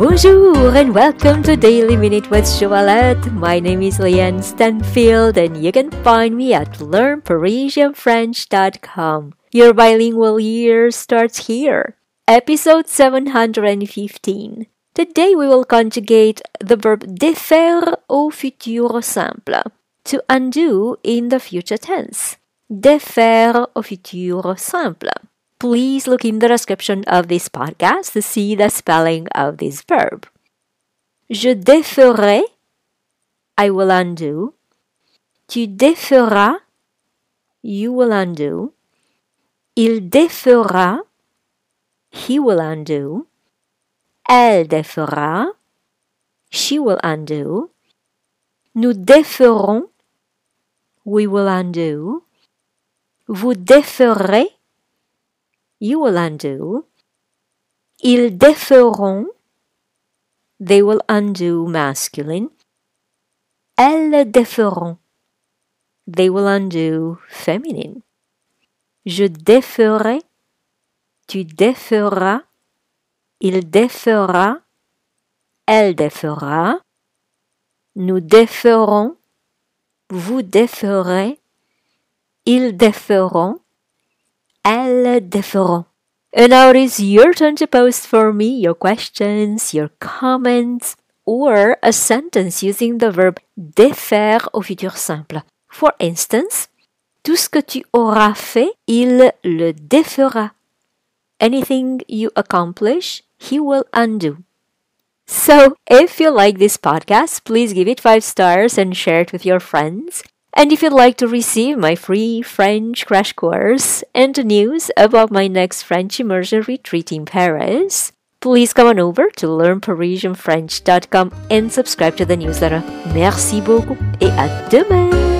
Bonjour and welcome to Daily Minute with Joëlette. My name is Leanne Stanfield and you can find me at learnparisianfrench.com. Your bilingual year starts here. Episode 715. Today we will conjugate the verb défaire au futur simple. To undo in the future tense. Défaire au futur simple. Please look in the description of this podcast to see the spelling of this verb. Je déferai, I will undo. Tu déferas, you will undo. Il défera, he will undo. Elle défera, she will undo. Nous déferons, we will undo. Vous déferez, you will undo. Ils déferont, they will undo masculine. Elles déferont, they will undo feminine. Je déferai, tu déferas, il défera, elle défera. Nous déferons, vous déferez, ils déferont, elles déferont. And now it is your turn to post for me your questions, your comments, or a sentence using the verb défaire au futur simple. For instance, tout ce que tu auras fait, il le défera. Anything you accomplish, he will undo. So, if you like this podcast, please give it 5 stars and share it with your friends. And if you'd like to receive my free French crash course and news about my next French immersion retreat in Paris, please come on over to learnparisianfrench.com and subscribe to the newsletter. Merci beaucoup et à demain!